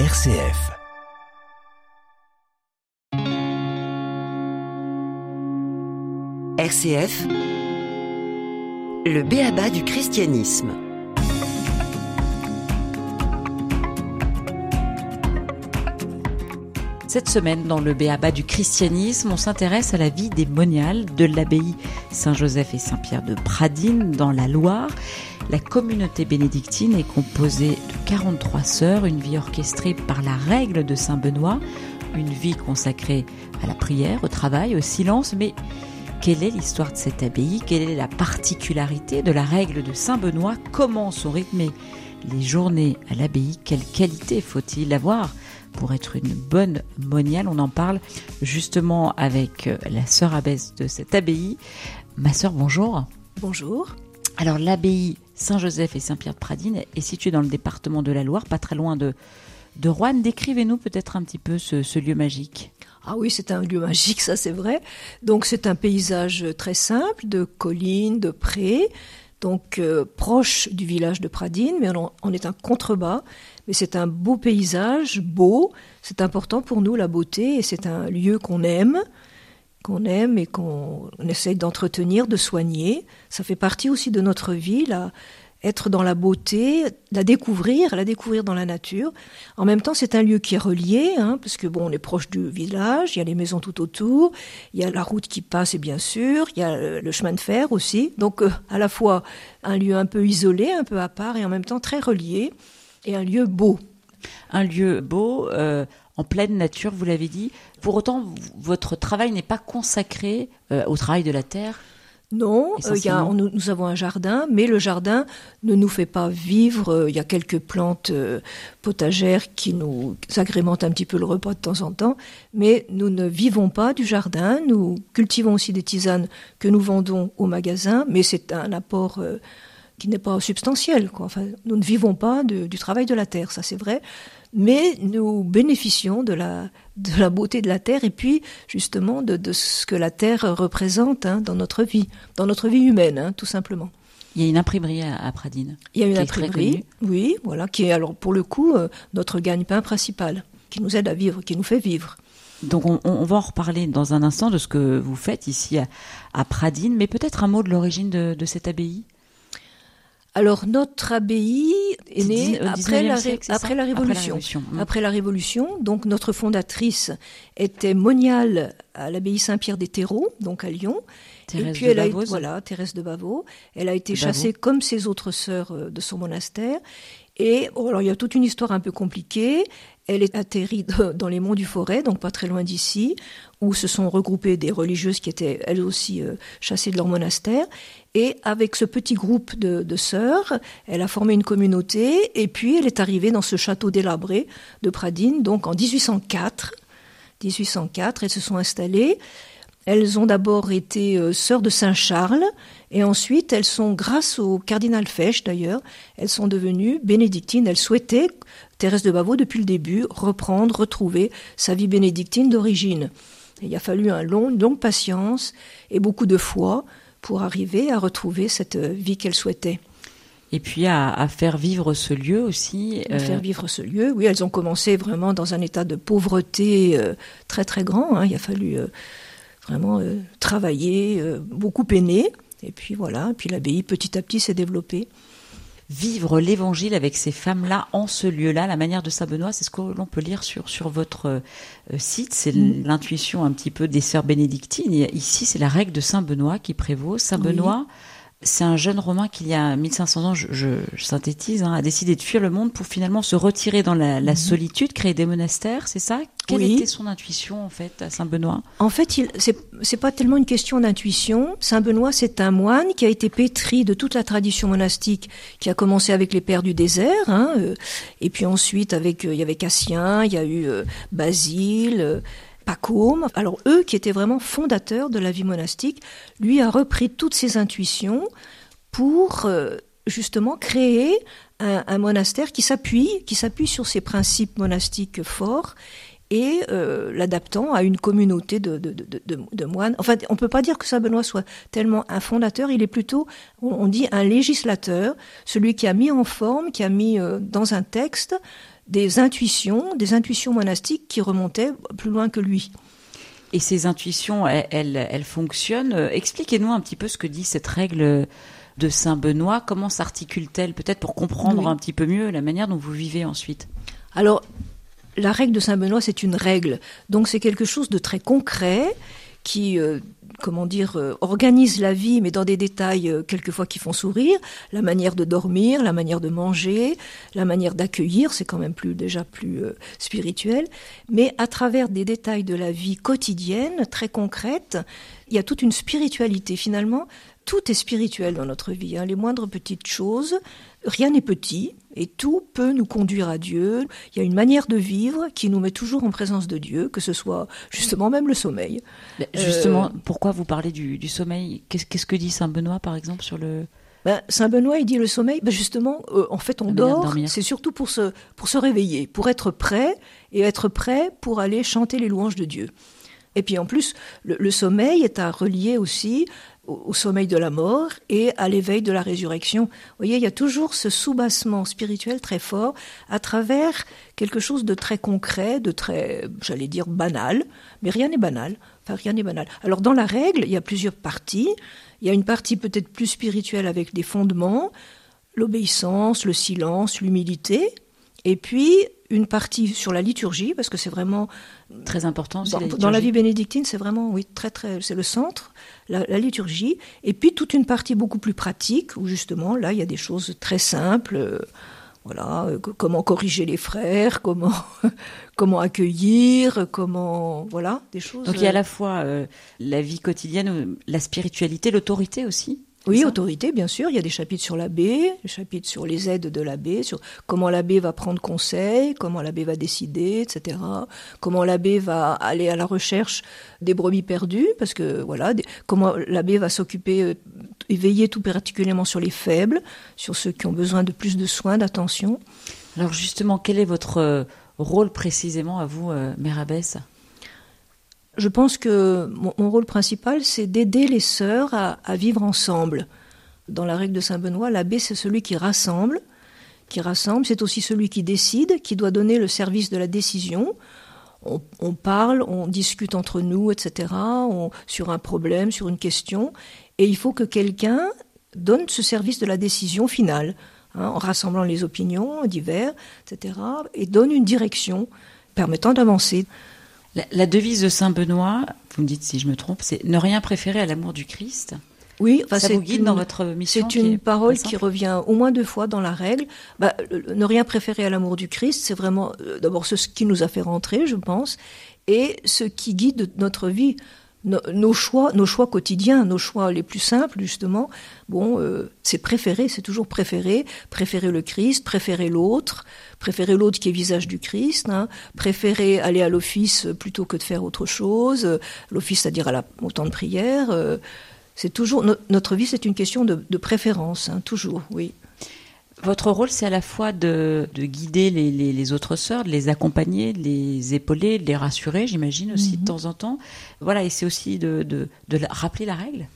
RCF. RCF, le béaba du christianisme. Cette semaine, dans le Béaba du christianisme, on s'intéresse à la vie des moniales de l'abbaye Saint-Joseph et Saint-Pierre de Pradines dans la Loire. La communauté bénédictine est composée de 43 sœurs, une vie orchestrée par la règle de Saint Benoît, une vie consacrée à la prière, au travail, au silence, mais quelle est l'histoire de cette abbaye? Quelle est la particularité de la règle de Saint Benoît? Comment sont rythmées les journées à l'abbaye? Quelle qualité faut-il avoir pour être une bonne moniale? On en parle justement avec euh, la sœur abbesse de cette abbaye. Ma sœur, bonjour. Bonjour. Alors l'abbaye Saint-Joseph et Saint-Pierre de Pradine est située dans le département de la Loire, pas très loin de, de Rouen. Décrivez-nous peut-être un petit peu ce, lieu magique. Ah oui, c'est un lieu magique, ça c'est vrai. Donc c'est un paysage très simple, de collines, de prés, donc euh, proche du village de Pradine, mais on est un contrebas mais c'est un beau paysage, beau. C'est important pour nous la beauté et c'est un lieu qu'on aime, qu'on aime et qu'on essaye d'entretenir, de soigner. Ça fait partie aussi de notre vie, là, être dans la beauté, la découvrir, la découvrir dans la nature. En même temps, c'est un lieu qui est relié, hein, parce que bon, on est proche du village, il y a les maisons tout autour, il y a la route qui passe, et bien sûr, il y a le chemin de fer aussi. Donc, euh, à la fois un lieu un peu isolé, un peu à part, et en même temps très relié et un lieu beau. Un lieu beau, euh, en pleine nature, vous l'avez dit. Pour autant, votre travail n'est pas consacré euh, au travail de la terre non, euh, y a, nous, avons un jardin, mais le jardin ne nous fait pas vivre. Il y a quelques plantes potagères qui nous agrémentent un petit peu le repas de temps en temps, mais nous ne vivons pas du jardin. Nous cultivons aussi des tisanes que nous vendons au magasin, mais c'est un apport qui n'est pas substantiel. Quoi. Enfin, nous ne vivons pas du travail de la terre, ça c'est vrai, mais nous bénéficions de la, de la beauté de la terre et puis justement de, de ce que la terre représente hein, dans notre vie, dans notre vie humaine, hein, tout simplement. Il y a une imprimerie à, Pradine. Il y a une imprimerie, oui, voilà, qui est alors pour le coup euh, notre gagne-pain principal, qui nous aide à vivre, qui nous fait vivre. Donc on, on, va en reparler dans un instant de ce que vous faites ici à, à Pradine, mais peut-être un mot de l'origine de, de cette abbaye? Alors notre abbaye est née après, la, après, la, Révolution. Mmh. Après la Révolution, donc notre fondatrice était moniale à l'abbaye Saint-Pierre des Terreaux, donc à Lyon. Thérèse et puis de elle a été, voilà, Thérèse de Bavot. Elle a été chassée comme ses autres sœurs euh, de son monastère. Et oh, alors il y a toute une histoire un peu compliquée. Elle est atterrie dans les monts du Forêt, donc pas très loin d'ici, où se sont regroupées des religieuses qui étaient elles aussi euh, chassées de leur monastère. Et avec ce petit groupe de, de, sœurs, elle a formé une communauté. Et puis elle est arrivée dans ce château délabré de Pradine, donc en 1804. 1804, elles se sont installées. Elles ont d'abord été euh, sœurs de Saint Charles, et ensuite elles sont, grâce au cardinal Fesch d'ailleurs, elles sont devenues bénédictines. Elles souhaitaient, Thérèse de Bavot depuis le début, reprendre, retrouver sa vie bénédictine d'origine. Il a fallu un long, une longue patience et beaucoup de foi pour arriver à retrouver cette vie qu'elles souhaitaient. Et puis à, faire vivre ce lieu aussi. À faire euh, vivre ce lieu, oui, elles ont commencé vraiment dans un état de pauvreté euh, très très grand. Hein. Il a fallu vraiment euh, travaillé, euh, beaucoup peiné. Et puis voilà, et puis l'abbaye petit à petit s'est développée. Vivre l'évangile avec ces femmes-là en ce lieu-là, la manière de Saint Benoît, c'est ce que l'on peut lire sur, sur votre euh, site. C'est mm. l'intuition un petit peu des sœurs bénédictines. Ici, c'est la règle de Saint Benoît qui prévaut. Saint Benoît, c'est un jeune Romain qui, il y a 1500 ans, je, synthétise, hein, a décidé de fuir le monde pour finalement se retirer dans la, mhm. solitude, créer des monastères, c'est ça? Quelle était son intuition en fait à Saint Benoît En fait, c'est pas tellement une question d'intuition. Saint Benoît, c'est un moine qui a été pétri de toute la tradition monastique, qui a commencé avec les pères du désert, hein, euh, et puis ensuite avec euh, il y avait Cassien, il y a eu euh, Basile. Pacôme, alors eux qui étaient vraiment fondateurs de la vie monastique, lui a repris toutes ses intuitions pour euh, justement créer un, monastère qui s'appuie, qui s'appuie sur ses principes monastiques forts et euh, l'adaptant à une communauté de, moines. Enfin, on peut pas dire que Saint Benoît soit tellement un fondateur, il est plutôt, on dit, un législateur, celui qui a mis en forme, qui a mis euh, dans un texte des intuitions, des intuitions monastiques qui remontaient plus loin que lui. Et ces intuitions, elles, elles, fonctionnent. Expliquez-nous un petit peu ce que dit cette règle de Saint Benoît. Comment s'articule-t-elle peut-être pour comprendre un petit peu mieux la manière dont vous vivez ensuite? Alors, la règle de Saint Benoît, c'est une règle. Donc c'est quelque chose de très concret qui, euh, comment dire, euh, organise la vie, mais dans des détails euh, quelquefois qui font sourire. La manière de dormir, la manière de manger, la manière d'accueillir, c'est quand même plus déjà plus spirituel. Mais à travers des détails de la vie quotidienne, très concrète, il y a toute une spiritualité finalement. Tout est spirituel dans notre vie. Hein. Les moindres petites choses, rien n'est petit. Et tout peut nous conduire à Dieu. Il y a une manière de vivre qui nous met toujours en présence de Dieu, que ce soit justement même le sommeil. Justement, euh, pourquoi vous parlez du, sommeil Qu'est-ce que dit Saint Benoît, par exemple, sur le... Ben, Saint Benoît, il dit le sommeil, ben justement, euh, en fait, on dort, c'est surtout pour se, pour se réveiller, pour être prêt, et être prêt pour aller chanter les louanges de Dieu. Et puis en plus, le sommeil est à relier aussi au, sommeil de la mort et à l'éveil de la résurrection. Vous voyez, il y a toujours ce soubassement spirituel très fort à travers quelque chose de très concret, de très, j'allais dire, banal, mais rien n'est banal. Enfin, rien n'est banal. Alors, dans la règle, il y a plusieurs parties. Il y a une partie peut-être plus spirituelle avec des fondements, l'obéissance, le silence, l'humilité, et puis une partie sur la liturgie, parce que c'est vraiment très important. Dans la, dans la vie bénédictine, c'est vraiment, oui, très, très, c'est le centre, la, liturgie. Et puis toute une partie beaucoup plus pratique, où justement, là, il y a des choses très simples. Euh, voilà, euh, comment corriger les frères, comment, comment accueillir, comment, voilà, des choses. Donc il y a à la fois euh, la vie quotidienne, la spiritualité, l'autorité aussi. Oui, autorité, bien sûr. Il y a des chapitres sur l'abbé, des chapitres sur les aides de l'abbé, sur comment l'abbé va prendre conseil, comment l'abbé va décider, etc. Comment l'abbé va aller à la recherche des brebis perdues, parce que voilà, comment l'abbé va s'occuper euh, et veiller tout particulièrement sur les faibles, sur ceux qui ont besoin de plus de soins, d'attention. Alors justement, quel est votre euh, rôle précisément à vous, euh, Mère Abbesse je pense que mon, rôle principal, c'est d'aider les sœurs à, vivre ensemble. Dans la règle de Saint Benoît, l'abbé, c'est celui qui rassemble, qui rassemble, c'est aussi celui qui décide, qui doit donner le service de la décision. On, parle, on discute entre nous, etc., sur un problème, sur une question, et il faut que quelqu'un donne ce service de la décision finale, hein, en rassemblant les opinions diverses, etc., et donne une direction permettant d'avancer. La, devise de Saint Benoît, vous me dites si je me trompe, c'est ne rien préférer à l'amour du Christ. Oui, enfin, ça vous guide dans votre mission. C'est une parole qui revient au moins deux fois dans la règle. Bah, ne rien préférer à l'amour du Christ, c'est vraiment euh, d'abord ce qui nous a fait rentrer, je pense, et ce qui guide notre vie nos, choix, nos choix quotidiens, nos choix les plus simples justement, bon, euh, c'est préférer, c'est toujours préférer, préférer le Christ, préférer l'autre, préférer l'autre qui est visage du Christ, hein, préférer aller à l'office plutôt que de faire autre chose, l'office c'est-à-dire au temps de prière. Euh, c'est toujours notre vie, c'est une question de, préférence, hein, toujours, oui. Votre rôle, c'est à la fois de, guider les, autres sœurs, de les accompagner, de les épauler, de les rassurer, j'imagine aussi de mhm. temps en temps. Voilà, et c'est aussi de, rappeler la règle.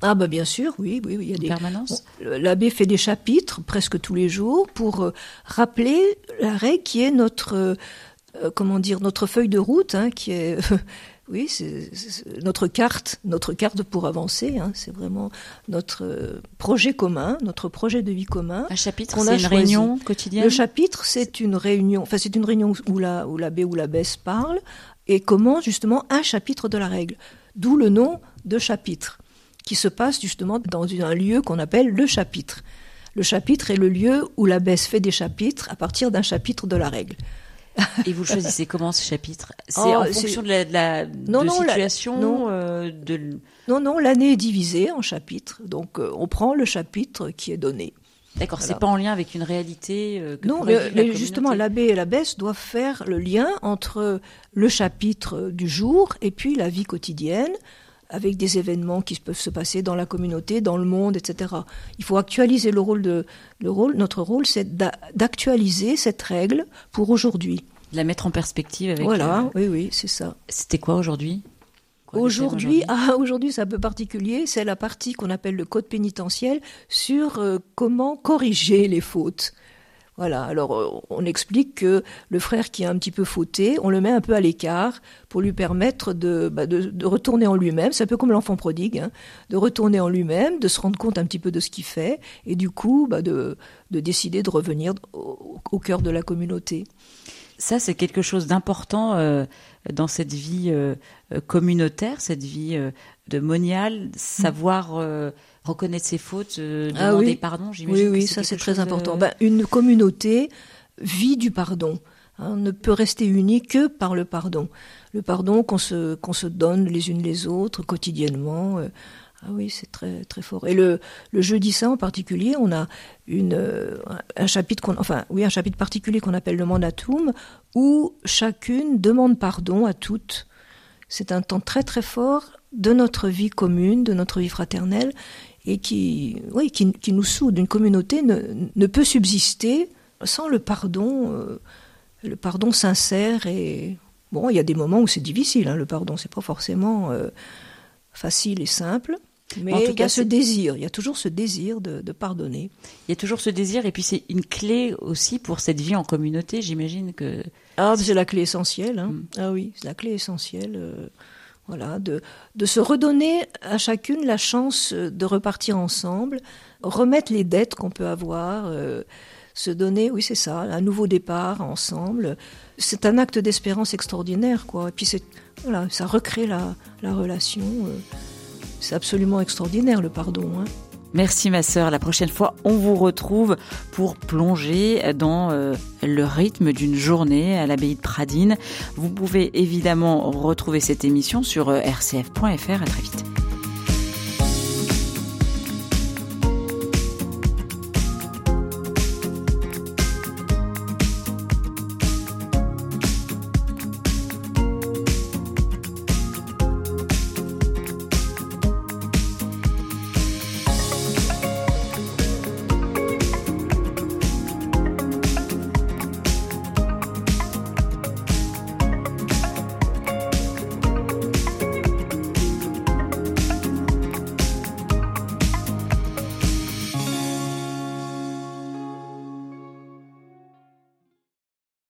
Ah bah bien sûr, oui, oui, il y a des permanences. L'abbé fait des chapitres presque tous les jours pour euh, rappeler la règle qui est notre, euh, comment dire, notre feuille de route, hein, qui est Oui, c'est notre carte, notre carte pour avancer. Hein, c'est vraiment notre euh, projet commun, notre projet de vie commun. Un chapitre, c'est une réunion quotidienne. Le chapitre, c'est une réunion. Enfin, c'est une réunion où la où l'abbé ou l'abbesse parle et commence justement un chapitre de la règle. D'où le nom de chapitre, qui se passe justement dans un lieu qu'on appelle le chapitre. Le chapitre est le lieu où l'abbesse fait des chapitres à partir d'un chapitre de la règle. Et vous choisissez comment ce chapitre? C'est oh, en fonction de la, situation non. Euh, de... non, non, l'année est divisée en chapitres. Donc euh, on prend le chapitre qui est donné. D'accord, c'est pas en lien avec une réalité. Euh, non, justement, l'abbé et l'abbesse doivent faire le lien entre le chapitre du jour et puis la vie quotidienne, avec des événements qui peuvent se passer dans la communauté, dans le monde, etc. Il faut actualiser le rôle de le rôle. Notre rôle, c'est d'actualiser cette règle pour aujourd'hui. La mettre en perspective avec. Voilà, euh, oui, oui, c'est ça. C'était quoi aujourd'hui? Aujourd'hui, ah, aujourd'hui, c'est un peu particulier. C'est la partie qu'on appelle le code pénitentiel sur euh, comment corriger les fautes. Voilà. Alors, euh, on explique que le frère qui est un petit peu fauté, on le met un peu à l'écart pour lui permettre de, bah, de, retourner en lui-même. C'est un peu comme l'enfant prodigue, hein, de retourner en lui-même, de se rendre compte un petit peu de ce qu'il fait, et du coup, bah, de, de décider de revenir au, cœur de la communauté. Ça, c'est quelque chose d'important euh, dans cette vie euh, communautaire, cette vie de monial, savoir reconnaître ses fautes, euh, ah demander pardon, j'imagine. Oui, oui, ça c'est très important. Ben, une communauté vit du pardon. Hein, ne peut rester unie que par le pardon. Le pardon qu'on se, qu'on se donne les unes les autres quotidiennement. Euh, ah oui, c'est très très fort. Et le, le jeudi saint en particulier, on a une euh, un chapitre qu'on enfin oui un chapitre particulier qu'on appelle le mandatum où chacune demande pardon à toutes. C'est un temps très très fort de notre vie commune, de notre vie fraternelle, et qui, oui, qui, qui nous soude. Une communauté ne, ne, peut subsister sans le pardon, euh, le pardon sincère. Et bon, il y a des moments où c'est difficile. Hein, le pardon, c'est pas forcément euh, facile et simple. Mais en tout il y a ce désir, il y a toujours ce désir de, de, pardonner. Il y a toujours ce désir, et puis c'est une clé aussi pour cette vie en communauté, j'imagine que. Ah, c'est la clé essentielle. Hein. Mm. Ah oui, c'est la clé essentielle. Euh, voilà, de, de se redonner à chacune la chance de repartir ensemble, remettre les dettes qu'on peut avoir, euh, se donner, oui c'est ça, un nouveau départ ensemble. C'est un acte d'espérance extraordinaire, quoi. Et puis c'est, voilà, ça recrée la, la relation. Euh, c'est absolument extraordinaire le pardon. Hein. Merci ma sœur. La prochaine fois, on vous retrouve pour plonger dans euh, le rythme d'une journée à l'abbaye de Pradine. Vous pouvez évidemment retrouver cette émission sur euh, rcf.fr. À très vite.